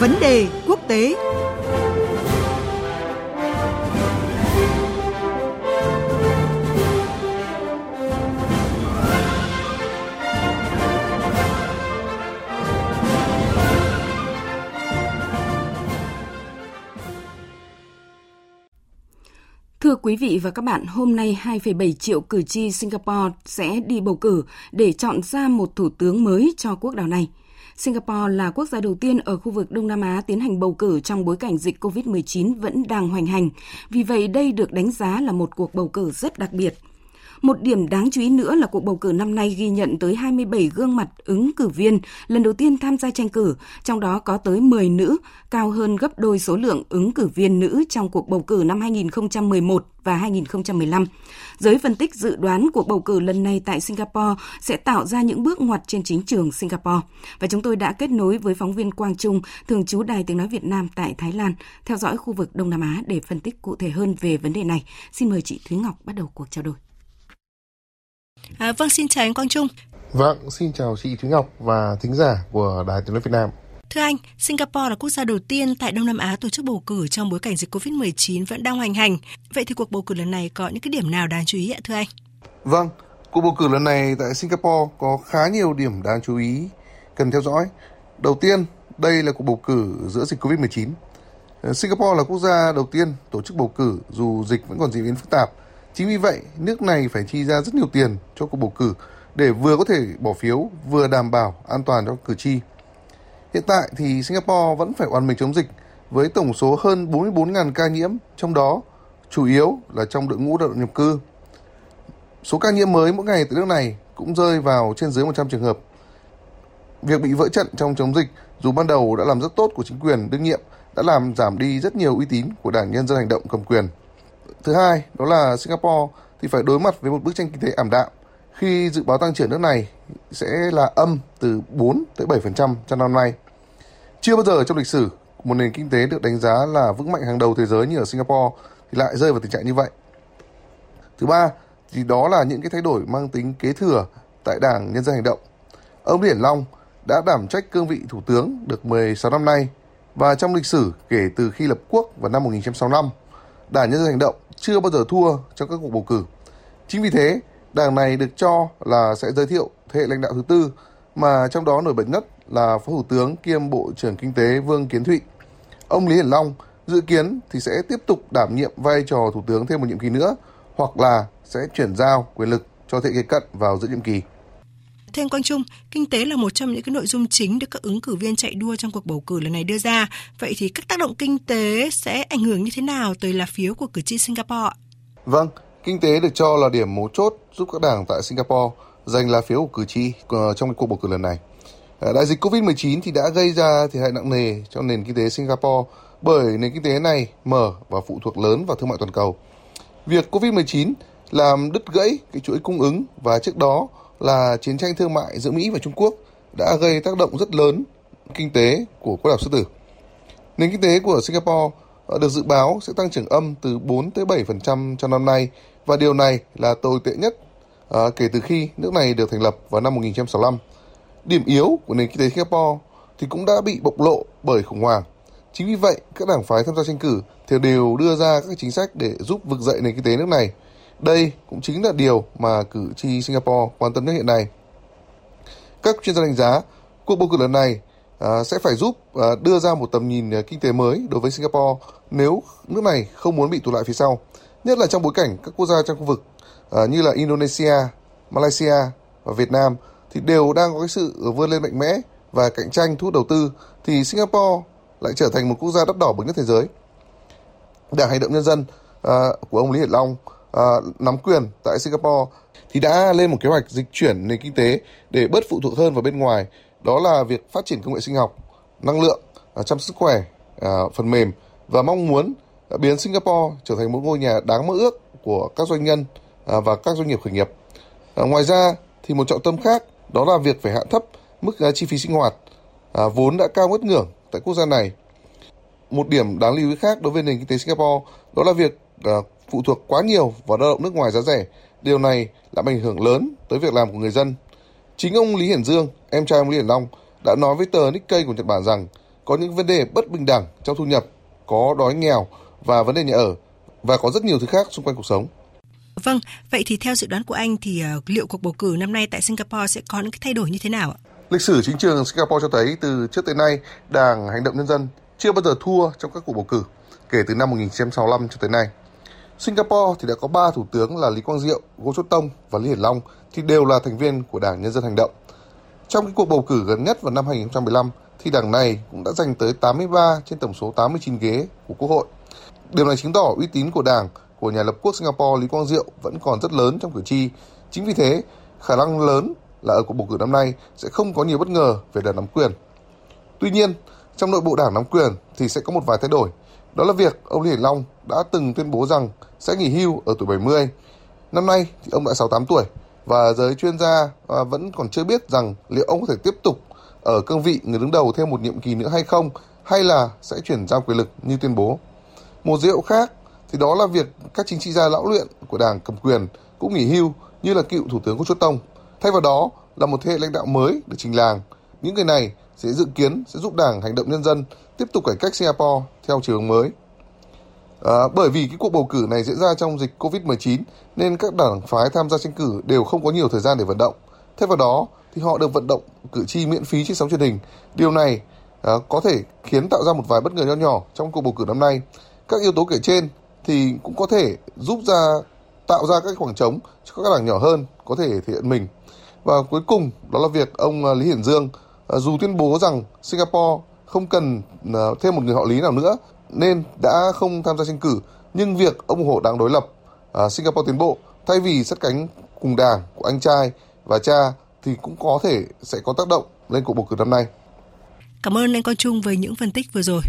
Vấn đề quốc tế Thưa quý vị và các bạn, hôm nay 2,7 triệu cử tri Singapore sẽ đi bầu cử để chọn ra một thủ tướng mới cho quốc đảo này. Singapore là quốc gia đầu tiên ở khu vực Đông Nam Á tiến hành bầu cử trong bối cảnh dịch COVID-19 vẫn đang hoành hành. Vì vậy, đây được đánh giá là một cuộc bầu cử rất đặc biệt. Một điểm đáng chú ý nữa là cuộc bầu cử năm nay ghi nhận tới 27 gương mặt ứng cử viên lần đầu tiên tham gia tranh cử, trong đó có tới 10 nữ, cao hơn gấp đôi số lượng ứng cử viên nữ trong cuộc bầu cử năm 2011 và 2015. Giới phân tích dự đoán cuộc bầu cử lần này tại Singapore sẽ tạo ra những bước ngoặt trên chính trường Singapore. Và chúng tôi đã kết nối với phóng viên Quang Trung, thường trú Đài Tiếng Nói Việt Nam tại Thái Lan, theo dõi khu vực Đông Nam Á để phân tích cụ thể hơn về vấn đề này. Xin mời chị Thúy Ngọc bắt đầu cuộc trao đổi. À, vâng, xin chào anh Quang Trung. Vâng, xin chào chị Thúy Ngọc và thính giả của Đài Tiếng nói Việt Nam. Thưa anh, Singapore là quốc gia đầu tiên tại Đông Nam Á tổ chức bầu cử trong bối cảnh dịch COVID-19 vẫn đang hoành hành. Vậy thì cuộc bầu cử lần này có những cái điểm nào đáng chú ý ạ thưa anh? Vâng, cuộc bầu cử lần này tại Singapore có khá nhiều điểm đáng chú ý cần theo dõi. Đầu tiên, đây là cuộc bầu cử giữa dịch COVID-19. Singapore là quốc gia đầu tiên tổ chức bầu cử dù dịch vẫn còn diễn biến phức tạp – Chính vì vậy, nước này phải chi ra rất nhiều tiền cho cuộc bầu cử để vừa có thể bỏ phiếu, vừa đảm bảo an toàn cho cử tri. Hiện tại thì Singapore vẫn phải oàn mình chống dịch với tổng số hơn 44.000 ca nhiễm, trong đó chủ yếu là trong đội ngũ lao động nhập cư. Số ca nhiễm mới mỗi ngày tại nước này cũng rơi vào trên dưới 100 trường hợp. Việc bị vỡ trận trong chống dịch dù ban đầu đã làm rất tốt của chính quyền đương nhiệm đã làm giảm đi rất nhiều uy tín của Đảng Nhân dân Hành động cầm quyền. Thứ hai, đó là Singapore thì phải đối mặt với một bức tranh kinh tế ảm đạm khi dự báo tăng trưởng nước này sẽ là âm từ 4 tới 7% trong năm nay. Chưa bao giờ trong lịch sử một nền kinh tế được đánh giá là vững mạnh hàng đầu thế giới như ở Singapore thì lại rơi vào tình trạng như vậy. Thứ ba thì đó là những cái thay đổi mang tính kế thừa tại Đảng Nhân dân Hành động. Ông Điển Long đã đảm trách cương vị thủ tướng được 16 năm nay và trong lịch sử kể từ khi lập quốc vào năm 1965, Đảng Nhân dân Hành động chưa bao giờ thua trong các cuộc bầu cử. Chính vì thế, đảng này được cho là sẽ giới thiệu thế hệ lãnh đạo thứ tư, mà trong đó nổi bật nhất là Phó Thủ tướng kiêm Bộ trưởng Kinh tế Vương Kiến Thụy. Ông Lý Hiển Long dự kiến thì sẽ tiếp tục đảm nhiệm vai trò Thủ tướng thêm một nhiệm kỳ nữa, hoặc là sẽ chuyển giao quyền lực cho thế hệ cận vào giữa nhiệm kỳ. Thưa anh Quang Trung, kinh tế là một trong những cái nội dung chính được các ứng cử viên chạy đua trong cuộc bầu cử lần này đưa ra. Vậy thì các tác động kinh tế sẽ ảnh hưởng như thế nào tới lá phiếu của cử tri Singapore? Vâng, kinh tế được cho là điểm mấu chốt giúp các đảng tại Singapore giành lá phiếu của cử tri ờ, trong cuộc bầu cử lần này. Ờ, đại dịch Covid-19 thì đã gây ra thiệt hại nặng nề cho nền kinh tế Singapore bởi nền kinh tế này mở và phụ thuộc lớn vào thương mại toàn cầu. Việc Covid-19 làm đứt gãy cái chuỗi cung ứng và trước đó là chiến tranh thương mại giữa Mỹ và Trung Quốc đã gây tác động rất lớn kinh tế của quốc đảo Sư Tử. Nền kinh tế của Singapore ờ, được dự báo sẽ tăng trưởng âm từ 4 tới 7% trong năm nay và điều này là tồi tệ nhất à, kể từ khi nước này được thành lập vào năm 1965. Điểm yếu của nền kinh tế Singapore thì cũng đã bị bộc lộ bởi khủng hoảng. Chính vì vậy, các đảng phái tham gia tranh cử thì đều đưa ra các chính sách để giúp vực dậy nền kinh tế nước này – đây cũng chính là điều mà cử tri Singapore quan tâm nhất hiện nay. Các chuyên gia đánh giá, cuộc bầu cử lần này à, sẽ phải giúp à, đưa ra một tầm nhìn à, kinh tế mới đối với Singapore nếu nước này không muốn bị tụt lại phía sau, nhất là trong bối cảnh các quốc gia trong khu vực à, như là Indonesia, Malaysia và Việt Nam thì đều đang có cái sự vươn lên mạnh mẽ và cạnh tranh thu hút đầu tư thì Singapore lại trở thành một quốc gia đắt đỏ bậc nhất thế giới. Đảng Hành động Nhân dân à, của ông Lý Hiển Long uh, nắm quyền tại Singapore thì đã lên một kế hoạch dịch chuyển nền kinh tế để bớt phụ thuộc hơn vào bên ngoài. Đó là việc phát triển công nghệ sinh học, năng lượng, uh, chăm sức khỏe, uh, phần mềm và mong muốn biến Singapore trở thành một ngôi nhà đáng mơ ước của các doanh nhân uh, và các doanh nghiệp khởi nghiệp. Uh, ngoài ra thì một trọng tâm khác đó là việc phải hạ thấp mức uh, chi phí sinh hoạt uh, vốn đã cao ngất ngưỡng tại quốc gia này. Một điểm đáng lưu ý khác đối với nền kinh tế Singapore đó là việc uh, phụ thuộc quá nhiều vào lao động nước ngoài giá rẻ. Điều này làm ảnh hưởng lớn tới việc làm của người dân. Chính ông Lý Hiển Dương, em trai ông Lý Hiển Long, đã nói với tờ Nikkei của Nhật Bản rằng có những vấn đề bất bình đẳng trong thu nhập, có đói nghèo và vấn đề nhà ở và có rất nhiều thứ khác xung quanh cuộc sống. Vâng, vậy thì theo dự đoán của anh thì uh, liệu cuộc bầu cử năm nay tại Singapore sẽ có những cái thay đổi như thế nào ạ? Lịch sử chính trường Singapore cho thấy từ trước tới nay, Đảng Hành động Nhân dân chưa bao giờ thua trong các cuộc bầu cử kể từ năm 1965 cho tới nay. Singapore thì đã có 3 thủ tướng là Lý Quang Diệu, Ngô Chốt Tông và Lý Hiển Long thì đều là thành viên của Đảng Nhân dân Hành động. Trong cái cuộc bầu cử gần nhất vào năm 2015 thì đảng này cũng đã giành tới 83 trên tổng số 89 ghế của Quốc hội. Điều này chứng tỏ uy tín của đảng của nhà lập quốc Singapore Lý Quang Diệu vẫn còn rất lớn trong cử tri. Chính vì thế, khả năng lớn là ở cuộc bầu cử năm nay sẽ không có nhiều bất ngờ về đảng nắm quyền. Tuy nhiên, trong nội bộ đảng nắm quyền thì sẽ có một vài thay đổi. Đó là việc ông Lý Hiển Long đã từng tuyên bố rằng sẽ nghỉ hưu ở tuổi 70. Năm nay thì ông đã 68 tuổi và giới chuyên gia à, vẫn còn chưa biết rằng liệu ông có thể tiếp tục ở cương vị người đứng đầu thêm một nhiệm kỳ nữa hay không, hay là sẽ chuyển giao quyền lực như tuyên bố. Một dấu hiệu khác thì đó là việc các chính trị gia lão luyện của đảng cầm quyền cũng nghỉ hưu như là cựu thủ tướng Cô Chốt Tông. Thay vào đó là một thế hệ lãnh đạo mới được trình làng. Những người này sẽ dự kiến sẽ giúp đảng hành động nhân dân tiếp tục cải cách Singapore theo chiều hướng mới. À, bởi vì cái cuộc bầu cử này diễn ra trong dịch Covid-19 nên các đảng phái tham gia tranh cử đều không có nhiều thời gian để vận động. Thay vào đó thì họ được vận động cử tri miễn phí trên sóng truyền hình. Điều này à, có thể khiến tạo ra một vài bất ngờ nho nhỏ trong cuộc bầu cử năm nay. Các yếu tố kể trên thì cũng có thể giúp ra tạo ra các khoảng trống cho các đảng nhỏ hơn có thể thể hiện mình. Và cuối cùng đó là việc ông à, Lý Hiển Dương À, dù tuyên bố rằng Singapore không cần à, thêm một người họ Lý nào nữa, nên đã không tham gia tranh cử, nhưng việc ông ủng hộ đảng đối lập à, Singapore tiến bộ, thay vì sát cánh cùng đảng của anh trai và cha thì cũng có thể sẽ có tác động lên cuộc bầu cử năm nay. Cảm ơn anh Quang Trung với những phân tích vừa rồi.